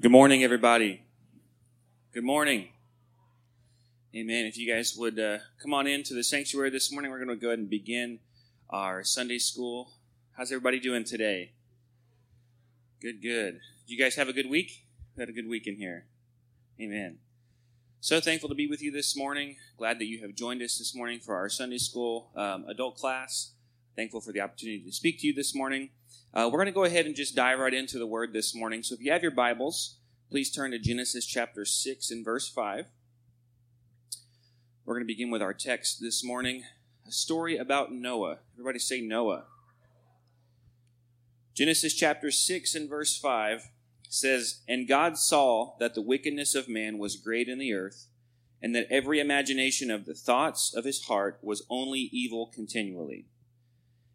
Good morning, everybody. Good morning. Amen. If you guys would uh, come on into the sanctuary this morning, we're going to go ahead and begin our Sunday school. How's everybody doing today? Good, good. You guys have a good week? We had a good week in here. Amen. So thankful to be with you this morning. Glad that you have joined us this morning for our Sunday school um, adult class. Thankful for the opportunity to speak to you this morning. Uh, we're going to go ahead and just dive right into the word this morning. So if you have your Bibles, please turn to Genesis chapter 6 and verse 5. We're going to begin with our text this morning a story about Noah. Everybody say Noah. Genesis chapter 6 and verse 5 says, And God saw that the wickedness of man was great in the earth, and that every imagination of the thoughts of his heart was only evil continually.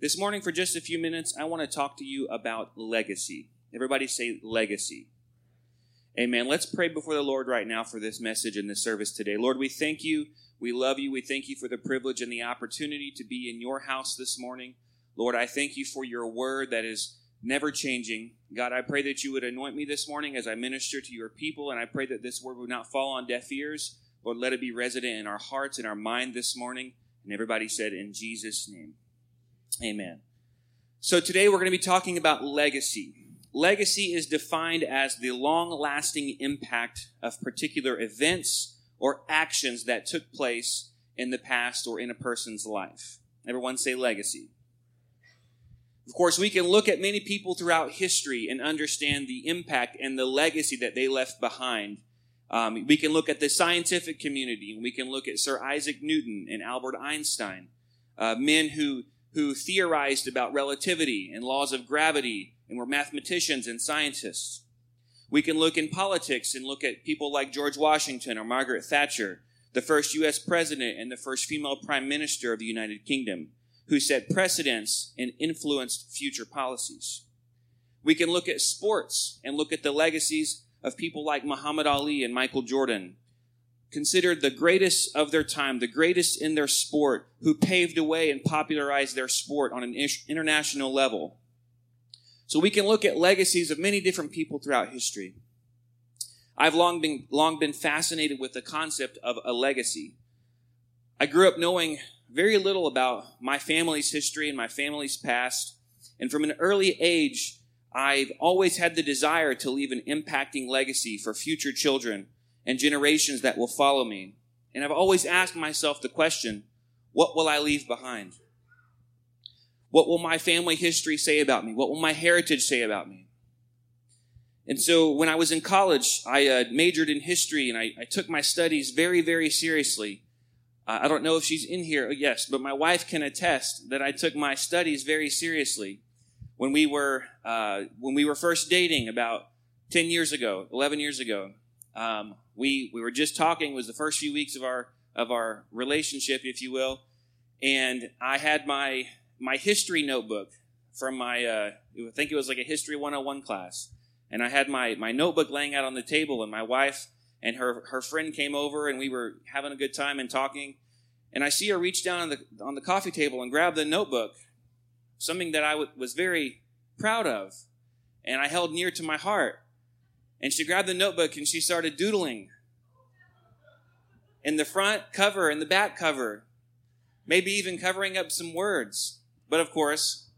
This morning, for just a few minutes, I want to talk to you about legacy. Everybody say legacy. Amen. Let's pray before the Lord right now for this message and this service today. Lord, we thank you. We love you. We thank you for the privilege and the opportunity to be in your house this morning. Lord, I thank you for your word that is never changing. God, I pray that you would anoint me this morning as I minister to your people, and I pray that this word would not fall on deaf ears. Lord, let it be resident in our hearts and our mind this morning. And everybody said, in Jesus' name. Amen. So today we're going to be talking about legacy. Legacy is defined as the long lasting impact of particular events or actions that took place in the past or in a person's life. Everyone say legacy. Of course, we can look at many people throughout history and understand the impact and the legacy that they left behind. Um, we can look at the scientific community, and we can look at Sir Isaac Newton and Albert Einstein, uh, men who who theorized about relativity and laws of gravity and were mathematicians and scientists. We can look in politics and look at people like George Washington or Margaret Thatcher, the first U.S. president and the first female prime minister of the United Kingdom, who set precedents and influenced future policies. We can look at sports and look at the legacies of people like Muhammad Ali and Michael Jordan, considered the greatest of their time, the greatest in their sport, who paved a way and popularized their sport on an international level. So we can look at legacies of many different people throughout history. I've long been, long been fascinated with the concept of a legacy. I grew up knowing very little about my family's history and my family's past. And from an early age, I've always had the desire to leave an impacting legacy for future children and generations that will follow me. And I've always asked myself the question, what will I leave behind? What will my family history say about me? What will my heritage say about me? And so when I was in college, I uh, majored in history and I, I, took my studies very, very seriously. Uh, I don't know if she's in here. Yes, but my wife can attest that I took my studies very seriously. When we were, uh, when we were first dating about 10 years ago, 11 years ago, um, we we were just talking. It was the first few weeks of our of our relationship, if you will, and I had my my history notebook from my uh, I think it was like a history 101 class, and I had my my notebook laying out on the table, and my wife and her her friend came over, and we were having a good time and talking, and I see her reach down on the on the coffee table and grab the notebook, something that I w- was very proud of, and I held near to my heart. And she grabbed the notebook and she started doodling in the front cover and the back cover, maybe even covering up some words. But of course,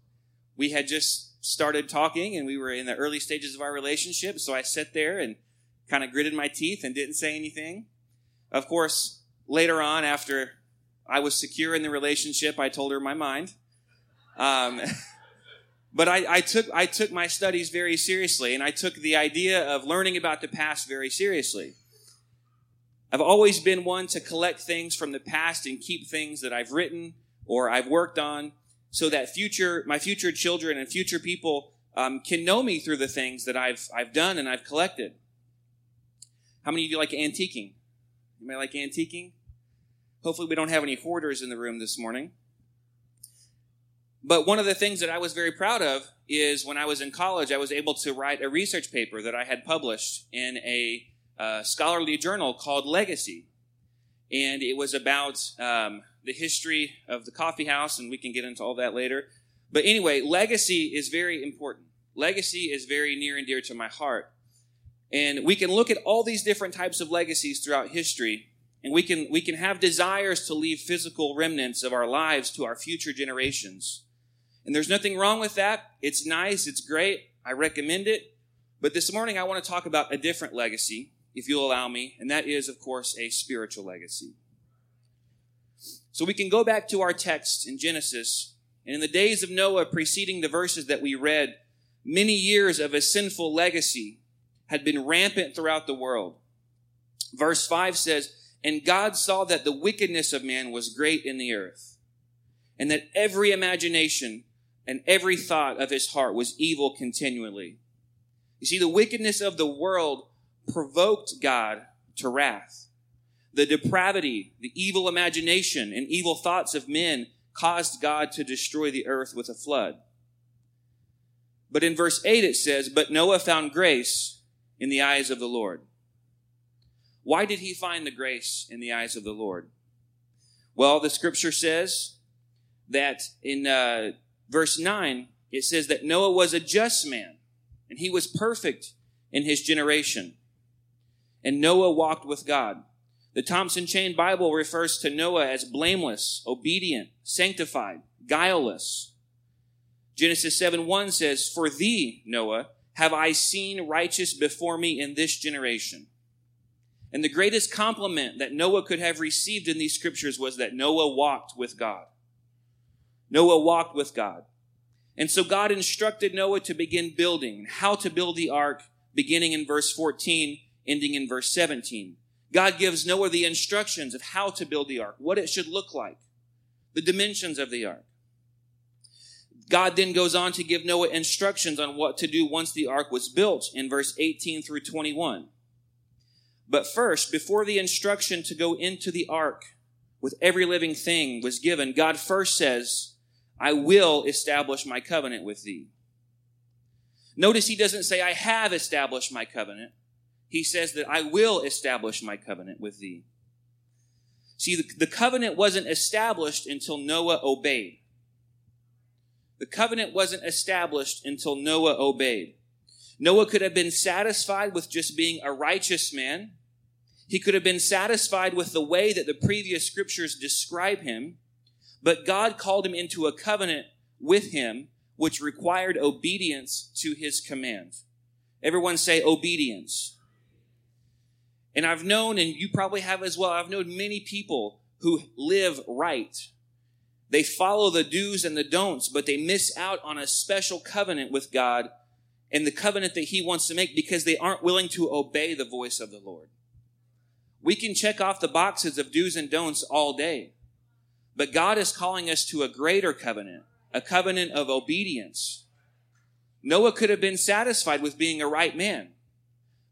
we had just started talking and we were in the early stages of our relationship. So I sat there and kind of gritted my teeth and didn't say anything. Of course, later on, after I was secure in the relationship, I told her my mind. Um, But I, I, took I took my studies very seriously, and I took the idea of learning about the past very seriously. I've always been one to collect things from the past and keep things that I've written or I've worked on, so that future my future children and future people um, can know me through the things that I've I've done and I've collected. How many of you like antiquing? Anybody like antiquing? Hopefully, we don't have any hoarders in the room this morning. But one of the things that I was very proud of is when I was in college, I was able to write a research paper that I had published in a uh, scholarly journal called Legacy. And it was about um, the history of the coffee house, and we can get into all that later. But anyway, legacy is very important. Legacy is very near and dear to my heart. And we can look at all these different types of legacies throughout history, and we can, we can have desires to leave physical remnants of our lives to our future generations. And there's nothing wrong with that. It's nice, it's great. I recommend it. But this morning I want to talk about a different legacy, if you'll allow me, and that is, of course, a spiritual legacy. So we can go back to our text in Genesis, and in the days of Noah preceding the verses that we read, many years of a sinful legacy had been rampant throughout the world. Verse 5 says, And God saw that the wickedness of man was great in the earth, and that every imagination and every thought of his heart was evil continually. You see, the wickedness of the world provoked God to wrath. The depravity, the evil imagination, and evil thoughts of men caused God to destroy the earth with a flood. But in verse 8 it says, But Noah found grace in the eyes of the Lord. Why did he find the grace in the eyes of the Lord? Well, the scripture says that in uh, verse 9, it says that Noah was a just man, and he was perfect in his generation. And Noah walked with God. The Thompson Chain Bible refers to Noah as blameless, obedient, sanctified, guileless. Genesis 7 1 says, For thee, Noah, have I seen righteous before me in this generation. And the greatest compliment that Noah could have received in these scriptures was that Noah walked with God. Noah walked with God. And so God instructed Noah to begin building, how to build the ark, beginning in verse 14, ending in verse 17. God gives Noah the instructions of how to build the ark, what it should look like, the dimensions of the ark. God then goes on to give Noah instructions on what to do once the ark was built in verse 18 through 21. But first, before the instruction to go into the ark with every living thing was given, God first says, I will establish my covenant with thee. Notice he doesn't say, I have established my covenant. He says that I will establish my covenant with thee. See, the, the covenant wasn't established until Noah obeyed. The covenant wasn't established until Noah obeyed. Noah could have been satisfied with just being a righteous man. He could have been satisfied with the way that the previous scriptures describe him. But God called him into a covenant with him, which required obedience to his commands. Everyone say obedience. And I've known, and you probably have as well, I've known many people who live right. They follow the do's and the don'ts, but they miss out on a special covenant with God and the covenant that He wants to make because they aren't willing to obey the voice of the Lord. We can check off the boxes of do's and don'ts all day. But God is calling us to a greater covenant, a covenant of obedience. Noah could have been satisfied with being a right man.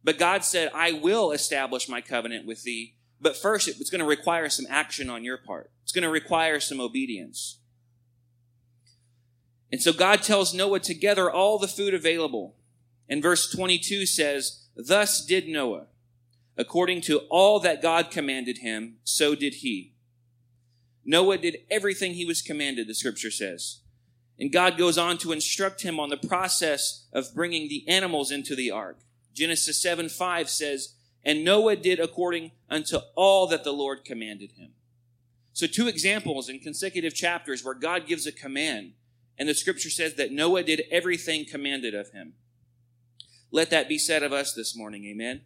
But God said, I will establish my covenant with thee. But first, it's going to require some action on your part. It's going to require some obedience. And so God tells Noah to gather all the food available. And verse 22 says, Thus did Noah. According to all that God commanded him, so did he. Noah did everything he was commanded, the scripture says. And God goes on to instruct him on the process of bringing the animals into the ark. Genesis 7 5 says, And Noah did according unto all that the Lord commanded him. So, two examples in consecutive chapters where God gives a command, and the scripture says that Noah did everything commanded of him. Let that be said of us this morning. Amen.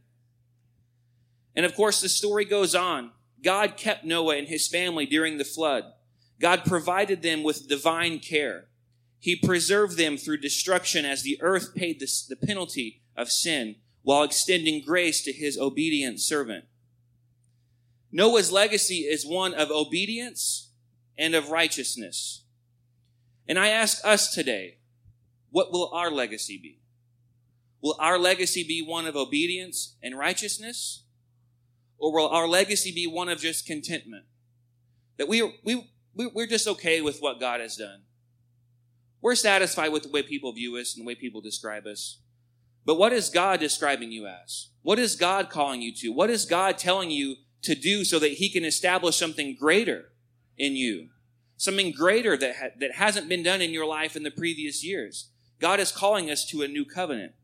And of course, the story goes on. God kept Noah and his family during the flood. God provided them with divine care. He preserved them through destruction as the earth paid the, the penalty of sin while extending grace to his obedient servant. Noah's legacy is one of obedience and of righteousness. And I ask us today, what will our legacy be? Will our legacy be one of obedience and righteousness? Or will our legacy be one of just contentment? That we, we, we're just okay with what God has done. We're satisfied with the way people view us and the way people describe us. But what is God describing you as? What is God calling you to? What is God telling you to do so that He can establish something greater in you? Something greater that, ha- that hasn't been done in your life in the previous years. God is calling us to a new covenant.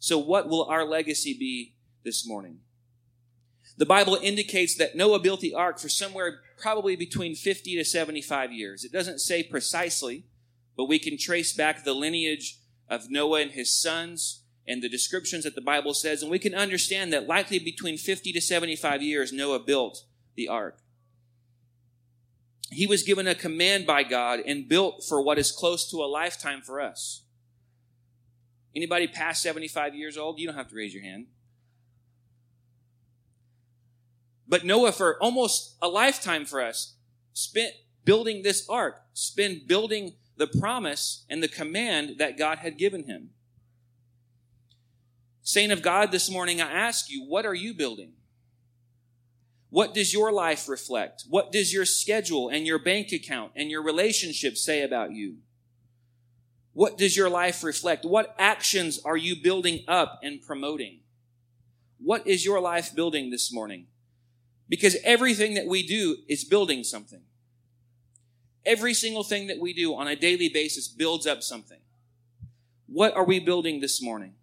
So what will our legacy be this morning? The Bible indicates that Noah built the ark for somewhere probably between 50 to 75 years. It doesn't say precisely, but we can trace back the lineage of Noah and his sons and the descriptions that the Bible says, and we can understand that likely between 50 to 75 years, Noah built the ark. He was given a command by God and built for what is close to a lifetime for us. Anybody past 75 years old? You don't have to raise your hand. But Noah, for almost a lifetime for us, spent building this ark, spent building the promise and the command that God had given him. Saint of God, this morning I ask you, what are you building? What does your life reflect? What does your schedule and your bank account and your relationship say about you? What does your life reflect? What actions are you building up and promoting? What is your life building this morning? Because everything that we do is building something. Every single thing that we do on a daily basis builds up something. What are we building this morning?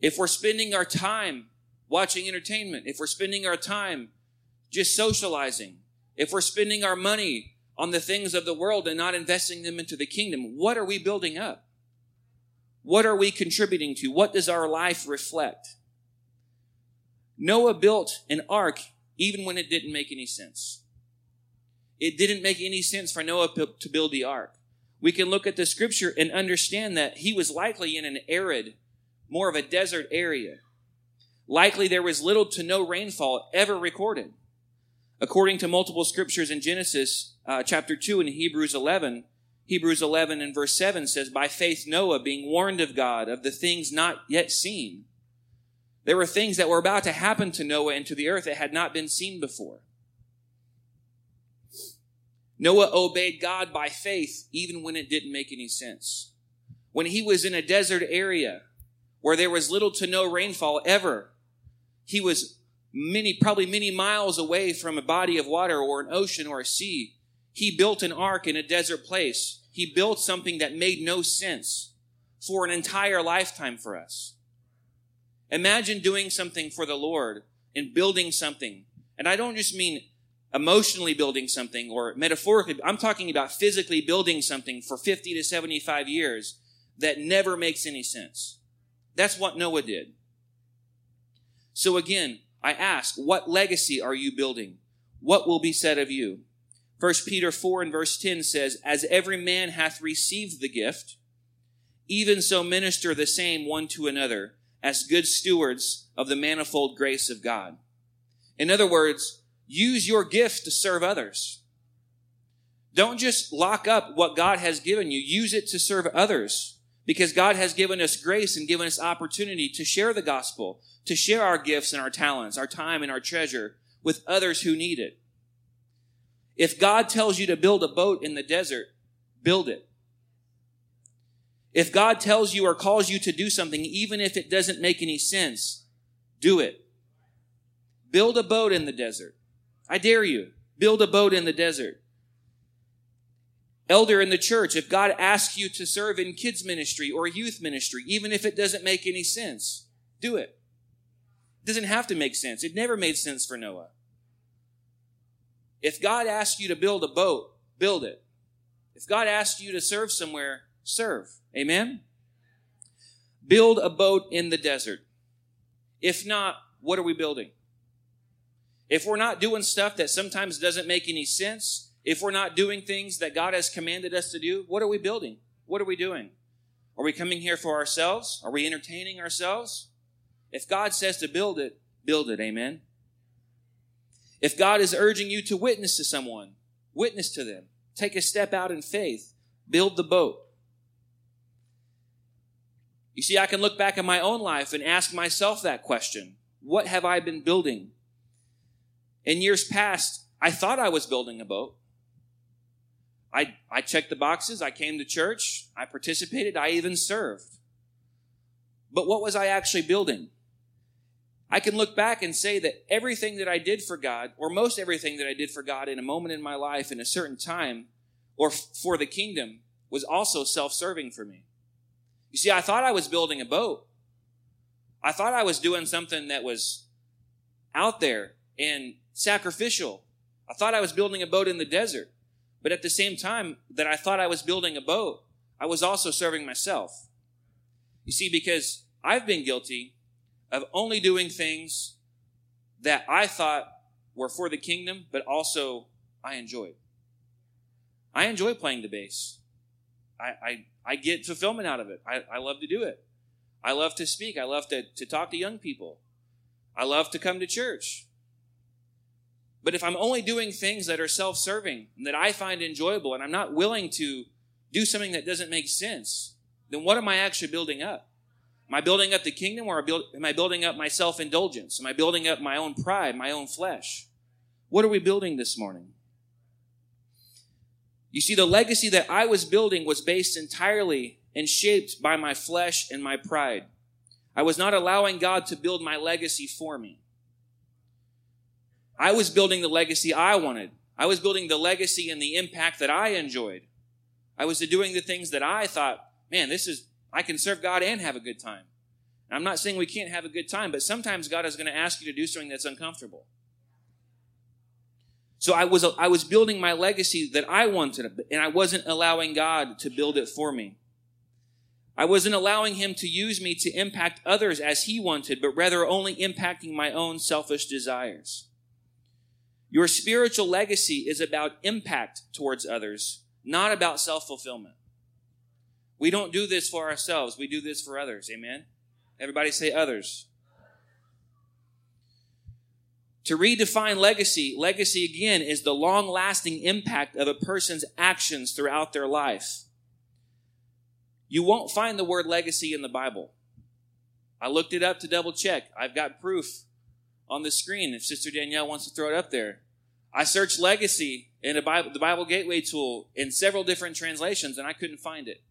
If we're spending our time watching entertainment, if we're spending our time just socializing, if we're spending our money on the things of the world and not investing them into the kingdom, what are we building up? What are we contributing to? What does our life reflect? Noah built an ark even when it didn't make any sense. It didn't make any sense for Noah to build the ark. We can look at the scripture and understand that he was likely in an arid more of a desert area. Likely there was little to no rainfall ever recorded. According to multiple scriptures in Genesis uh, chapter 2 and Hebrews 11, Hebrews 11 and verse 7 says, By faith Noah, being warned of God of the things not yet seen. There were things that were about to happen to Noah and to the earth that had not been seen before. Noah obeyed God by faith even when it didn't make any sense. When he was in a desert area, where there was little to no rainfall ever. He was many, probably many miles away from a body of water or an ocean or a sea. He built an ark in a desert place. He built something that made no sense for an entire lifetime for us. Imagine doing something for the Lord and building something. And I don't just mean emotionally building something or metaphorically. I'm talking about physically building something for 50 to 75 years that never makes any sense. That's what Noah did. So again, I ask, what legacy are you building? What will be said of you? 1 Peter 4 and verse 10 says, As every man hath received the gift, even so minister the same one to another, as good stewards of the manifold grace of God. In other words, use your gift to serve others. Don't just lock up what God has given you. Use it to serve others because God has given us grace and given us opportunity to share the gospel, to share our gifts and our talents, our time and our treasure with others who need it. If God tells you to build a boat in the desert, build it. If God tells you or calls you to do something, even if it doesn't make any sense, do it. Build a boat in the desert. I dare you. Build a boat in the desert elder in the church, if God asks you to serve in kids ministry or youth ministry, even if it doesn't make any sense, do it. It doesn't have to make sense. It never made sense for Noah. If God asks you to build a boat, build it. If God asks you to serve somewhere, serve. Amen? Build a boat in the desert. If not, what are we building? If we're not doing stuff that sometimes doesn't make any sense, if we're not doing things that God has commanded us to do, what are we building? What are we doing? Are we coming here for ourselves? Are we entertaining ourselves? If God says to build it, build it. Amen. If God is urging you to witness to someone, witness to them. Take a step out in faith. Build the boat. You see, I can look back at my own life and ask myself that question. What have I been building In years past, I thought I was building a boat. I, I checked the boxes. I came to church. I participated. I even served. But what was I actually building? I can look back and say that everything that I did for God, or most everything that I did for God in a moment in my life, in a certain time, or f- for the kingdom, was also self serving for me. You see, I thought I was building a boat. I thought I was doing something that was out there and sacrificial. I thought I was building a boat in the desert. But at the same time that I thought I was building a boat, I was also serving myself. You see, because I've been guilty of only doing things that I thought were for the kingdom, but also I enjoyed. I enjoy playing the bass. I, I, I get fulfillment out of it. I, I love to do it. I love to speak. I love to, to talk to young people. I love to come to church. But if I'm only doing things that are self serving and that I find enjoyable and I'm not willing to do something that doesn't make sense, then what am I actually building up? Am I building up the kingdom or am I building up my self indulgence? Am I building up my own pride, my own flesh? What are we building this morning? You see, the legacy that I was building was based entirely and shaped by my flesh and my pride. I was not allowing God to build my legacy for me. I was building the legacy I wanted. I was building the legacy and the impact that I enjoyed. I was doing the things that I thought, man, this is, I can serve God and have a good time. I'm not saying we can't have a good time, but sometimes God is going to ask you to do something that's uncomfortable. So I was, I was building my legacy that I wanted, and I wasn't allowing God to build it for me. I wasn't allowing him to use me to impact others as he wanted, but rather only impacting my own selfish desires. Your spiritual legacy is about impact towards others, not about self fulfillment. We don't do this for ourselves, we do this for others. Amen? Everybody say others. To redefine legacy, legacy again is the long lasting impact of a person's actions throughout their life. You won't find the word legacy in the Bible. I looked it up to double check. I've got proof on the screen if Sister Danielle wants to throw it up there. I searched legacy in Bible, the Bible Gateway tool in several different translations and I couldn't find it.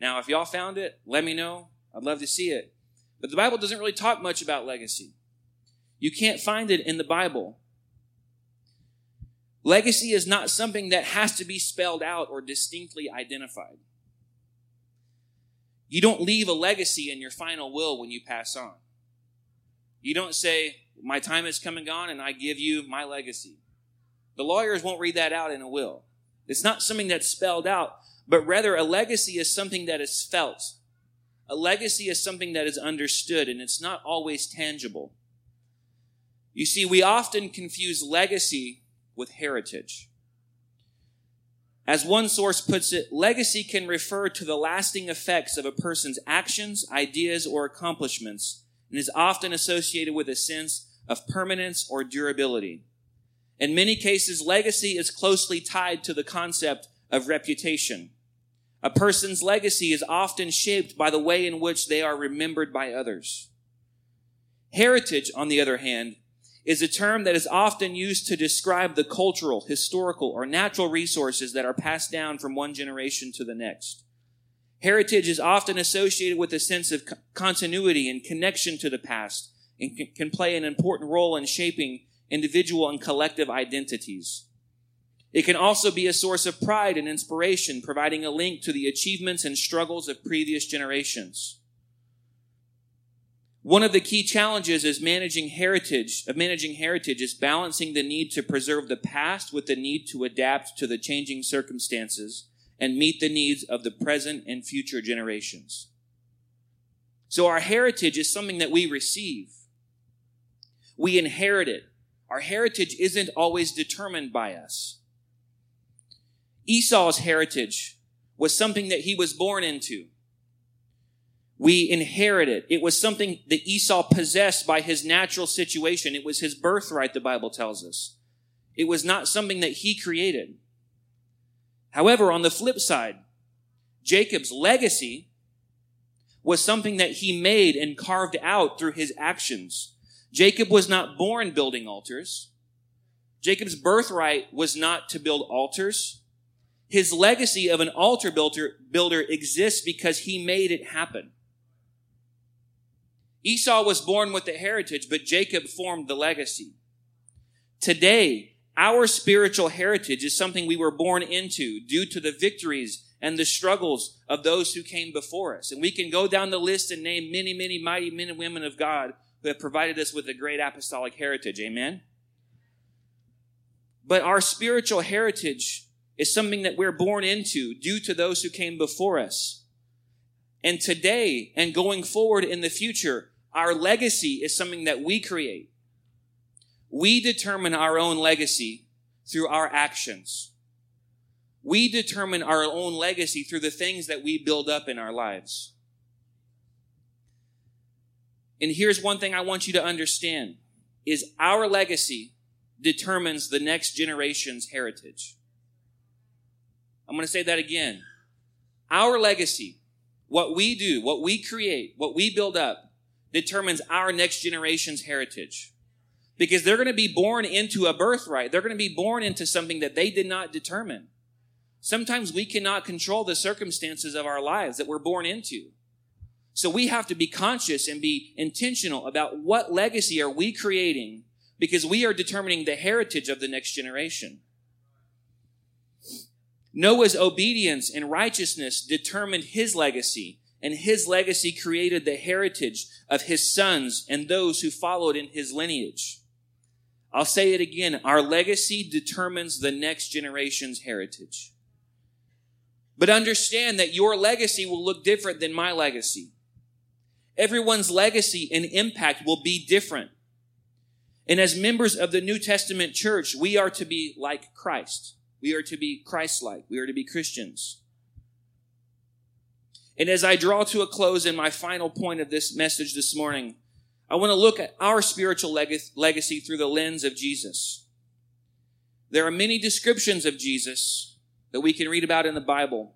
Now, if y'all found it, let me know. I'd love to see it. But the Bible doesn't really talk much about legacy. You can't find it in the Bible. Legacy is not something that has to be spelled out or distinctly identified. You don't leave a legacy in your final will when you pass on. You don't say, My time has come and gone, and I give you my legacy. The lawyers won't read that out in a will. It's not something that's spelled out, but rather a legacy is something that is felt. A legacy is something that is understood, and it's not always tangible. You see, we often confuse legacy with heritage. As one source puts it, legacy can refer to the lasting effects of a person's actions, ideas, or accomplishments, and is often associated with a sense of permanence or durability. In many cases, legacy is closely tied to the concept of reputation. A person's legacy is often shaped by the way in which they are remembered by others. Heritage, on the other hand, is a term that is often used to describe the cultural, historical, or natural resources that are passed down from one generation to the next. Heritage is often associated with a sense of continuity and connection to the past and can play an important role in shaping individual and collective identities. It can also be a source of pride and inspiration, providing a link to the achievements and struggles of previous generations. One of the key challenges is managing heritage, of managing heritage is balancing the need to preserve the past with the need to adapt to the changing circumstances and meet the needs of the present and future generations. So our heritage is something that we receive. We inherit it. Our heritage isn't always determined by us. Esau's heritage was something that he was born into. We inherit it. It was something that Esau possessed by his natural situation. It was his birthright, the Bible tells us. It was not something that he created. However, on the flip side, Jacob's legacy was something that he made and carved out through his actions. Jacob was not born building altars. Jacob's birthright was not to build altars. His legacy of an altar builder, builder exists because he made it happen. Esau was born with the heritage, but Jacob formed the legacy. Today, our spiritual heritage is something we were born into due to the victories and the struggles of those who came before us. And we can go down the list and name many, many mighty men and women of God who have provided us with a great apostolic heritage. Amen? But our spiritual heritage is something that we're born into due to those who came before us. And today and going forward in the future, our legacy is something that we create. We determine our own legacy through our actions. We determine our own legacy through the things that we build up in our lives. And here's one thing I want you to understand is our legacy determines the next generation's heritage. I'm going to say that again. Our legacy, what we do, what we create, what we build up, determines our next generation's heritage. Because they're going to be born into a birthright. They're going to be born into something that they did not determine. Sometimes we cannot control the circumstances of our lives that we're born into. So we have to be conscious and be intentional about what legacy are we creating because we are determining the heritage of the next generation. Noah's obedience and righteousness determined his legacy, and his legacy created the heritage of his sons and those who followed in his lineage. I'll say it again. Our legacy determines the next generation's heritage. But understand that your legacy will look different than my legacy. Everyone's legacy and impact will be different. And as members of the New Testament church, we are to be like Christ. We are to be Christ like. We are to be Christians. And as I draw to a close in my final point of this message this morning, I want to look at our spiritual legacy through the lens of Jesus. There are many descriptions of Jesus that we can read about in the Bible.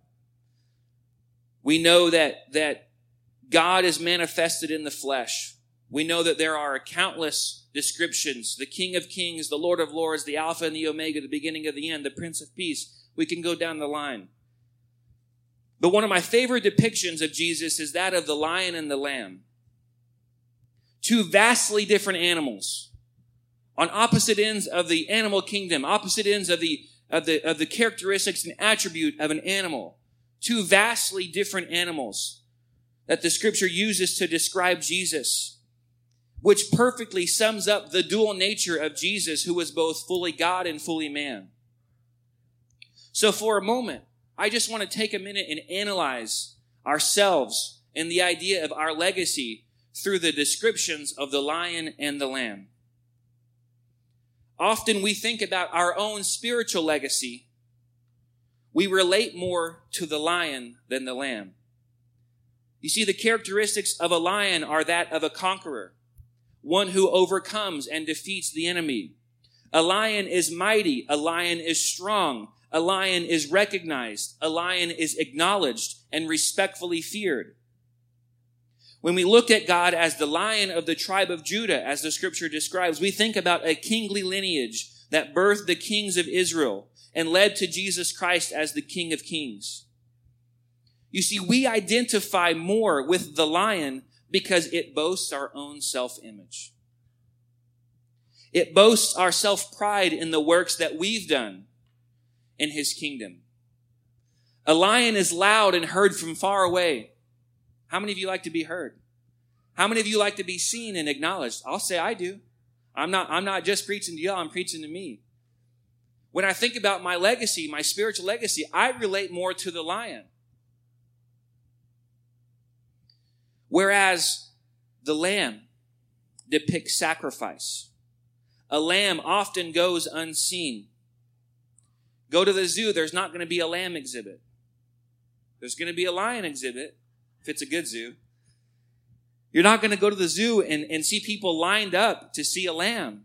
We know that, that God is manifested in the flesh. We know that there are countless descriptions the King of Kings, the Lord of Lords, the Alpha and the Omega, the beginning of the end, the Prince of Peace. We can go down the line. But one of my favorite depictions of Jesus is that of the lion and the lamb. Two vastly different animals on opposite ends of the animal kingdom, opposite ends of the, of the, of the characteristics and attribute of an animal. Two vastly different animals that the scripture uses to describe Jesus which perfectly sums up the dual nature of Jesus, who was both fully God and fully man. So for a moment, I just want to take a minute and analyze ourselves and the idea of our legacy through the descriptions of the lion and the lamb. Often we think about our own spiritual legacy. We relate more to the lion than the lamb. You see, the characteristics of a lion are that of a conqueror one who overcomes and defeats the enemy. A lion is mighty. A lion is strong. A lion is recognized. A lion is acknowledged and respectfully feared. When we look at God as the lion of the tribe of Judah, as the scripture describes, we think about a kingly lineage that birthed the kings of Israel and led to Jesus Christ as the King of Kings. You see, we identify more with the lion because it boasts our own self image. It boasts our self pride in the works that we've done in his kingdom. A lion is loud and heard from far away. How many of you like to be heard? How many of you like to be seen and acknowledged? I'll say I do. I'm not, I'm not just preaching to y'all, I'm preaching to me. When I think about my legacy, my spiritual legacy, I relate more to the lion. Whereas the lamb depicts sacrifice. A lamb often goes unseen. Go to the zoo, there's not going to be a lamb exhibit. There's going to be a lion exhibit, if it's a good zoo. You're not going to go to the zoo and, and see people lined up to see a lamb.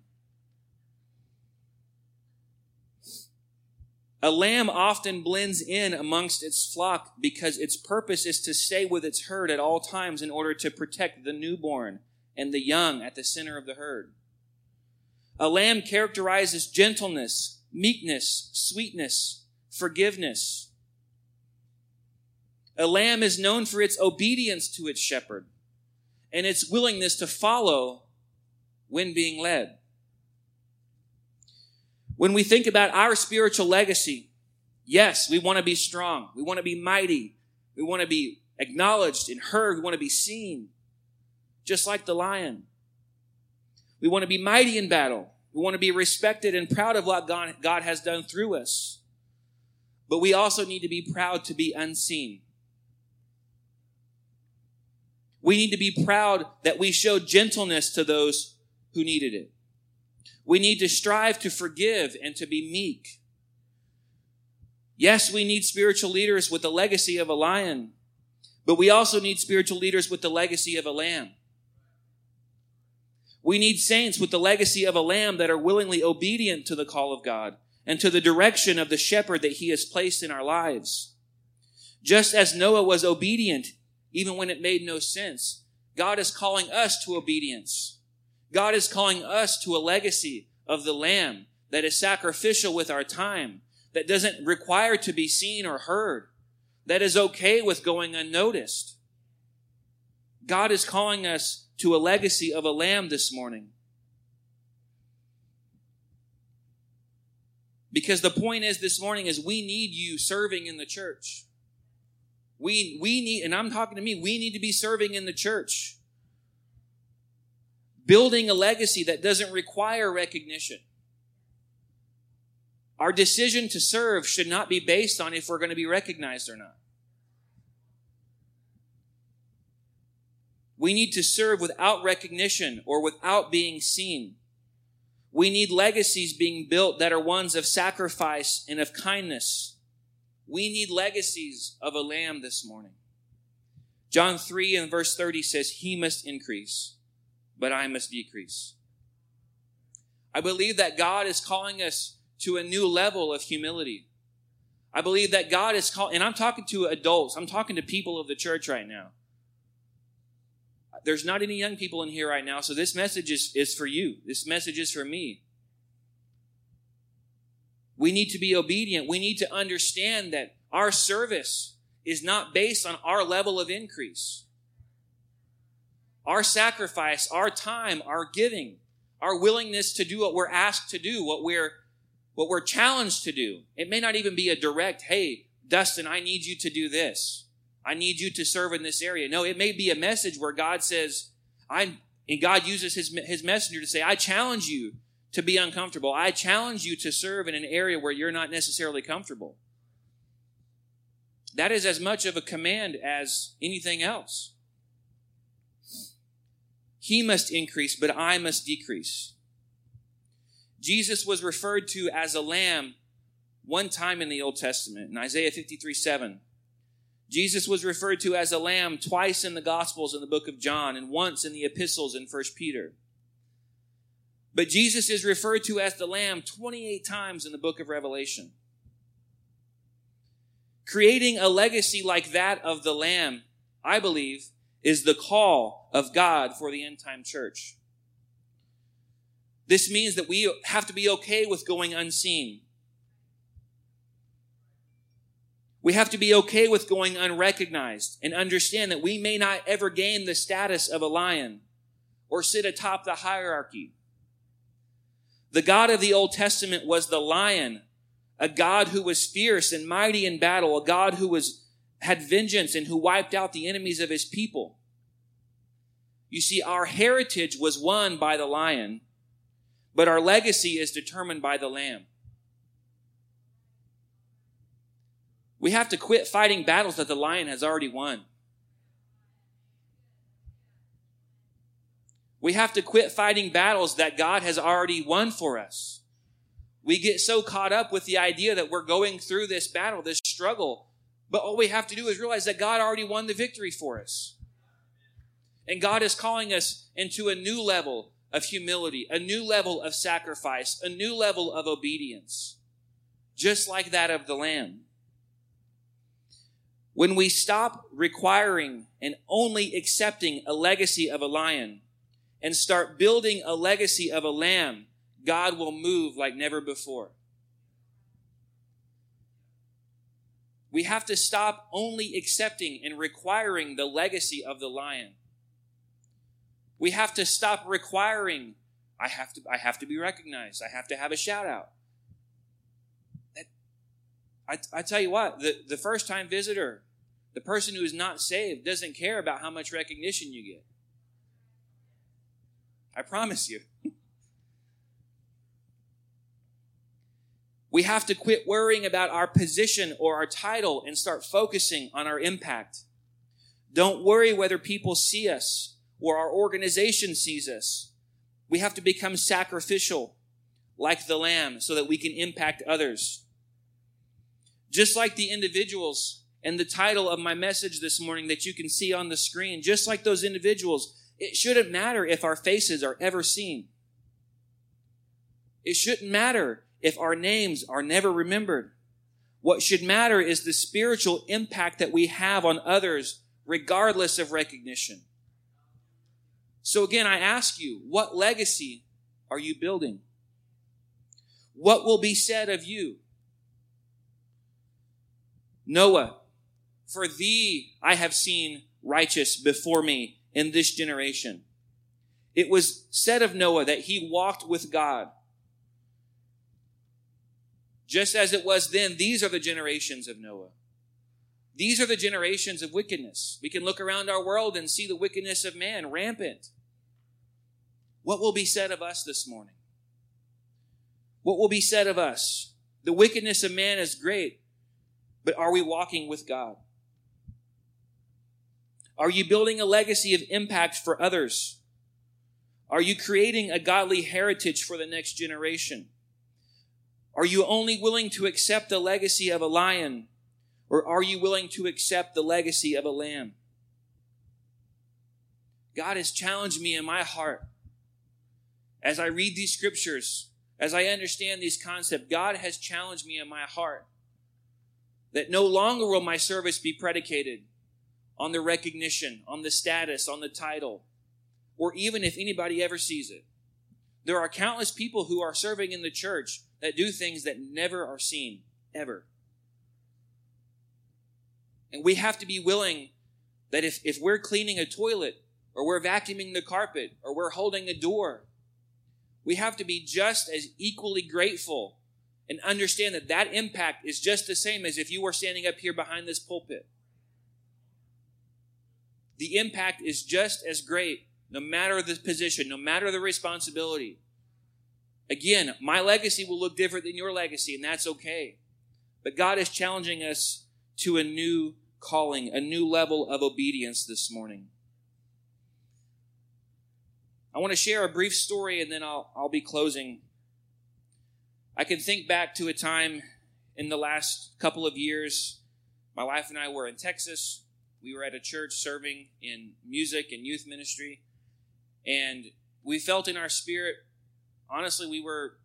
A lamb often blends in amongst its flock because its purpose is to stay with its herd at all times in order to protect the newborn and the young at the center of the herd. A lamb characterizes gentleness, meekness, sweetness, forgiveness. A lamb is known for its obedience to its shepherd and its willingness to follow when being led. When we think about our spiritual legacy, yes, we want to be strong. We want to be mighty. We want to be acknowledged and heard. We want to be seen, just like the lion. We want to be mighty in battle. We want to be respected and proud of what God, God has done through us. But we also need to be proud to be unseen. We need to be proud that we showed gentleness to those who needed it. We need to strive to forgive and to be meek. Yes, we need spiritual leaders with the legacy of a lion, but we also need spiritual leaders with the legacy of a lamb. We need saints with the legacy of a lamb that are willingly obedient to the call of God and to the direction of the shepherd that he has placed in our lives. Just as Noah was obedient, even when it made no sense, God is calling us to obedience. God is calling us to a legacy of the lamb that is sacrificial with our time, that doesn't require to be seen or heard, that is okay with going unnoticed. God is calling us to a legacy of a lamb this morning. Because the point is this morning is we need you serving in the church. We, we need, and I'm talking to me, we need to be serving in the church. Building a legacy that doesn't require recognition. Our decision to serve should not be based on if we're going to be recognized or not. We need to serve without recognition or without being seen. We need legacies being built that are ones of sacrifice and of kindness. We need legacies of a lamb this morning. John 3 and verse 30 says, He must increase, but I must decrease. I believe that God is calling us to a new level of humility. I believe that God is calling, and I'm talking to adults, I'm talking to people of the church right now there's not any young people in here right now, so this message is, is for you. This message is for me. We need to be obedient. We need to understand that our service is not based on our level of increase. Our sacrifice, our time, our giving, our willingness to do what we're asked to do, what we're what we're challenged to do. It may not even be a direct, hey, Dustin, I need you to do this. I need you to serve in this area. No, it may be a message where God says, I and God uses his, his messenger to say, I challenge you to be uncomfortable. I challenge you to serve in an area where you're not necessarily comfortable. That is as much of a command as anything else. He must increase, but I must decrease. Jesus was referred to as a lamb one time in the Old Testament, in Isaiah 53 7. Jesus was referred to as a lamb twice in the Gospels in the book of John and once in the epistles in 1 Peter. But Jesus is referred to as the lamb 28 times in the book of Revelation. Creating a legacy like that of the lamb, I believe, is the call of God for the end time church. This means that we have to be okay with going unseen. We have to be okay with going unrecognized and understand that we may not ever gain the status of a lion or sit atop the hierarchy. The God of the Old Testament was the lion, a God who was fierce and mighty in battle, a God who was, had vengeance and who wiped out the enemies of his people. You see, our heritage was won by the lion, but our legacy is determined by the lamb. We have to quit fighting battles that the lion has already won. We have to quit fighting battles that God has already won for us. We get so caught up with the idea that we're going through this battle, this struggle, but all we have to do is realize that God already won the victory for us. And God is calling us into a new level of humility, a new level of sacrifice, a new level of obedience, just like that of the Lamb. When we stop requiring and only accepting a legacy of a lion and start building a legacy of a lamb, God will move like never before. We have to stop only accepting and requiring the legacy of the lion. We have to stop requiring I have to I have to be recognized. I have to have a shout out. I, I tell you what, the, the first time visitor, the person who is not saved, doesn't care about how much recognition you get. I promise you. We have to quit worrying about our position or our title and start focusing on our impact. Don't worry whether people see us or our organization sees us. We have to become sacrificial like the lamb so that we can impact others. Just like the individuals and the title of my message this morning that you can see on the screen, just like those individuals, it shouldn't matter if our faces are ever seen. It shouldn't matter if our names are never remembered. What should matter is the spiritual impact that we have on others, regardless of recognition. So again, I ask you, what legacy are you building? What will be said of you? Noah, for thee I have seen righteous before me in this generation. It was said of Noah that he walked with God. Just as it was then, these are the generations of Noah. These are the generations of wickedness. We can look around our world and see the wickedness of man rampant. What will be said of us this morning? What will be said of us? The wickedness of man is great, but are we walking with God? Are you building a legacy of impact for others? Are you creating a godly heritage for the next generation? Are you only willing to accept the legacy of a lion, or are you willing to accept the legacy of a lamb? God has challenged me in my heart as I read these scriptures, as I understand these concepts. God has challenged me in my heart that no longer will my service be predicated on the recognition, on the status, on the title, or even if anybody ever sees it. There are countless people who are serving in the church that do things that never are seen, ever. And we have to be willing that if, if we're cleaning a toilet, or we're vacuuming the carpet, or we're holding a door, we have to be just as equally grateful and understand that that impact is just the same as if you were standing up here behind this pulpit. The impact is just as great, no matter the position, no matter the responsibility. Again, my legacy will look different than your legacy, and that's okay. But God is challenging us to a new calling, a new level of obedience this morning. I want to share a brief story and then I'll, I'll be closing. I can think back to a time in the last couple of years. My wife and I were in Texas. We were at a church serving in music and youth ministry. And we felt in our spirit honestly, we were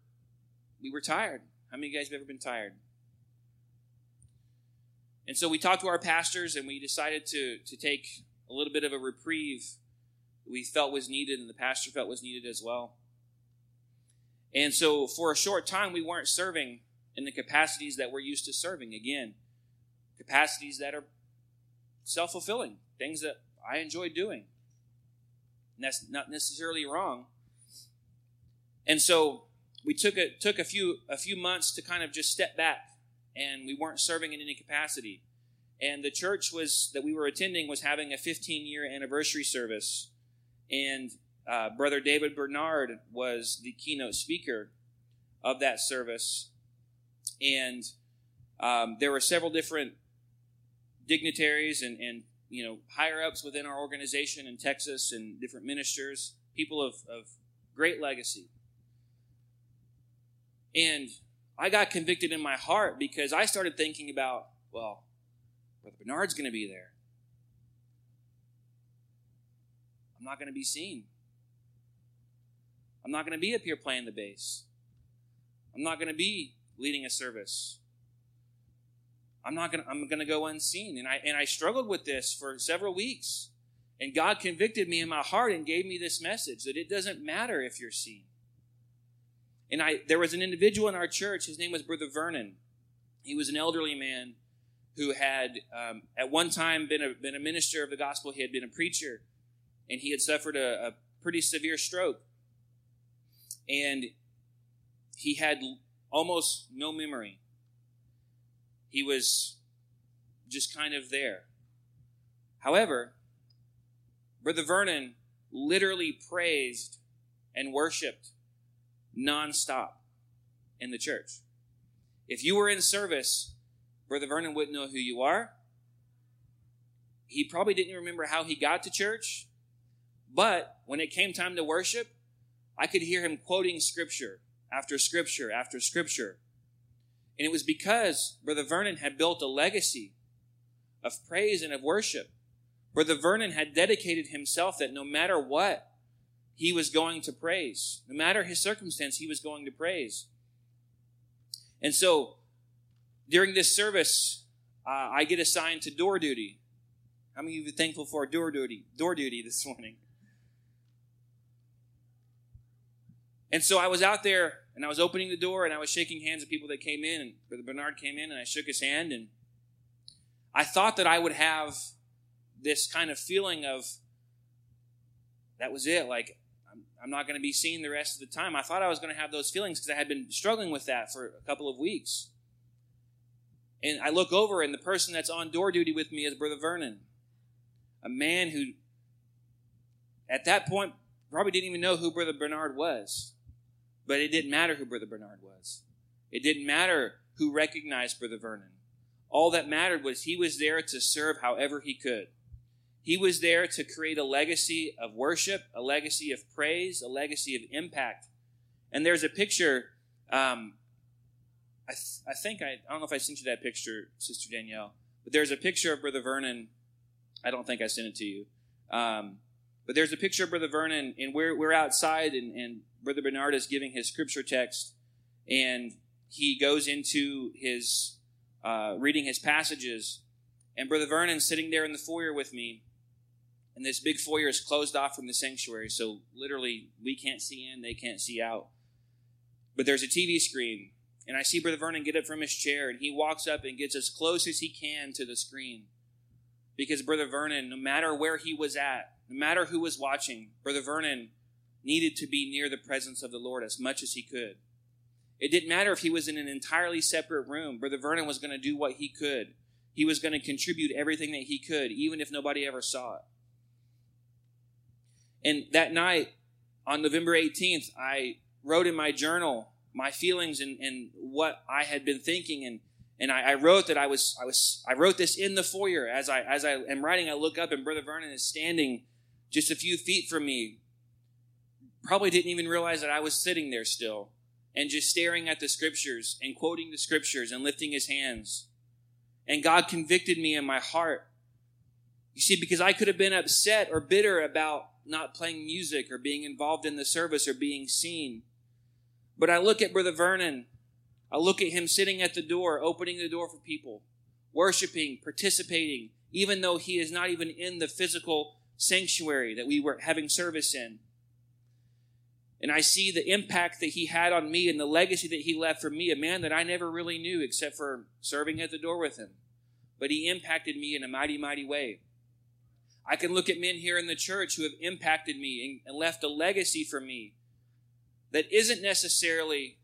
we were tired. How many of you guys have ever been tired? And so we talked to our pastors and we decided to to take a little bit of a reprieve we felt was needed and the pastor felt was needed as well. And so for a short time we weren't serving in the capacities that we're used to serving again. Capacities that are self-fulfilling, things that I enjoy doing. And that's not necessarily wrong. And so we took a took a few a few months to kind of just step back, and we weren't serving in any capacity. And the church was that we were attending was having a 15 year anniversary service, and uh, Brother David Bernard was the keynote speaker of that service, and um, there were several different dignitaries and, and you know higher ups within our organization in Texas and different ministers, people of, of great legacy. And I got convicted in my heart because I started thinking about, well, Brother Bernard's going to be there. I'm not going to be seen. I'm not going to be up here playing the bass. I'm not going to be leading a service. I'm not to, I'm to go unseen. And I, and I struggled with this for several weeks. And God convicted me in my heart and gave me this message that it doesn't matter if you're seen. And I there was an individual in our church. His name was Brother Vernon. He was an elderly man who had um, at one time been a, been a minister of the gospel. He had been a preacher, and he had suffered a, a pretty severe stroke. And he had almost no memory. He was just kind of there. However, Brother Vernon literally praised and worshiped nonstop in the church. If you were in service, Brother Vernon wouldn't know who you are. He probably didn't remember how he got to church. But when it came time to worship, I could hear him quoting scripture after scripture after scripture. And it was because Brother Vernon had built a legacy of praise and of worship. Brother Vernon had dedicated himself that no matter what, he was going to praise. No matter his circumstance, he was going to praise. And so, during this service, uh, I get assigned to door duty. How many of you thankful for door duty? Door duty this morning. And so I was out there and I was opening the door and I was shaking hands with people that came in. And Brother Bernard came in and I shook his hand. And I thought that I would have this kind of feeling of that was it. Like, I'm, I'm not going to be seen the rest of the time. I thought I was going to have those feelings because I had been struggling with that for a couple of weeks. And I look over, and the person that's on door duty with me is Brother Vernon, a man who, at that point, probably didn't even know who Brother Bernard was. But it didn't matter who Brother Bernard was. It didn't matter who recognized Brother Vernon. All that mattered was he was there to serve however he could. He was there to create a legacy of worship, a legacy of praise, a legacy of impact. And there's a picture. Um, I, th- I think I, I don't know if I sent you that picture, Sister Danielle, but there's a picture of Brother Vernon. I don't think I sent it to you. Um, but there's a picture of Brother Vernon, and we're, we're outside, and, and Brother Bernard is giving his scripture text, and he goes into his uh, reading his passages, and Brother Vernon's sitting there in the foyer with me, and this big foyer is closed off from the sanctuary, so literally we can't see in, they can't see out. But there's a TV screen, and I see Brother Vernon get up from his chair, and he walks up and gets as close as he can to the screen. Because Brother Vernon, no matter where he was at, no matter who was watching, Brother Vernon needed to be near the presence of the Lord as much as he could. It didn't matter if he was in an entirely separate room. Brother Vernon was going to do what he could. He was going to contribute everything that he could, even if nobody ever saw it. And that night, on November 18th, I wrote in my journal my feelings and, and what I had been thinking and and I, I, wrote that I was I was I wrote this in the foyer as I as I am writing I look up and Brother Vernon is standing just a few feet from me probably didn't even realize that I was sitting there still and just staring at the scriptures and quoting the scriptures and lifting his hands. And God convicted me in my heart. You see, because I could have been upset or bitter about not playing music or being involved in the service or being seen. But I look at Brother Vernon. I look at him sitting at the door, opening the door for people, worshiping, participating, even though he is not even in the physical sanctuary that we were having service in. And I see the impact that he had on me and the legacy that he left for me, a man that I never really knew except for serving at the door with him. But he impacted me in a mighty, mighty way. I can look at men here in the church who have impacted me and, left a legacy for me that isn't necessarily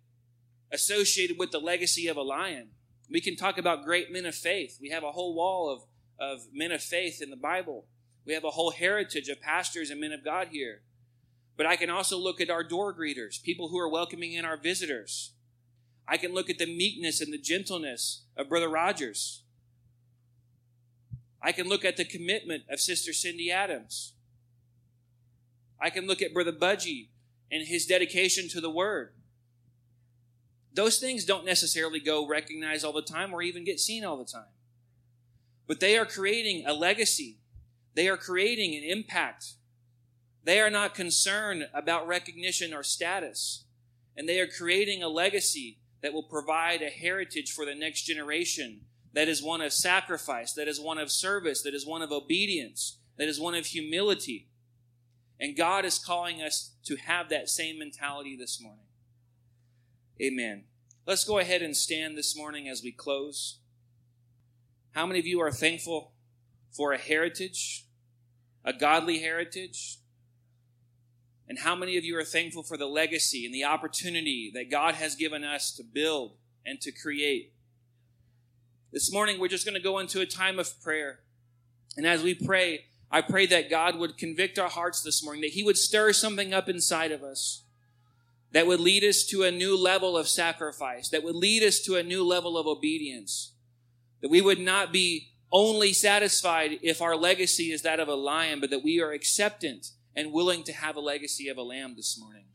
associated with the legacy of a lion. We can talk about great men of faith. We have a whole wall of, of men of faith in the Bible. We have a whole heritage of pastors and men of God here. But I can also look at our door greeters, people who are welcoming in our visitors. I can look at the meekness and the gentleness of Brother Rogers. I can look at the commitment of Sister Cindy Adams. I can look at Brother Budgie and his dedication to the Word. Those things don't necessarily go recognized all the time or even get seen all the time. But they are creating a legacy. They are creating an impact they are not concerned about recognition or status, and they are creating a legacy that will provide a heritage for the next generation that is one of sacrifice, that is one of service, that is one of obedience, that is one of humility. And God is calling us to have that same mentality this morning. Amen. Let's go ahead and stand this morning as we close. How many of you are thankful for a heritage, a godly heritage? And how many of you are thankful for the legacy and the opportunity that God has given us to build and to create? This morning, we're just going to go into a time of prayer. And as we pray, I pray that God would convict our hearts this morning, that He would stir something up inside of us that would lead us to a new level of sacrifice, that would lead us to a new level of obedience, that we would not be only satisfied if our legacy is that of a lion, but that we are acceptant and willing to have a legacy of a lamb this morning.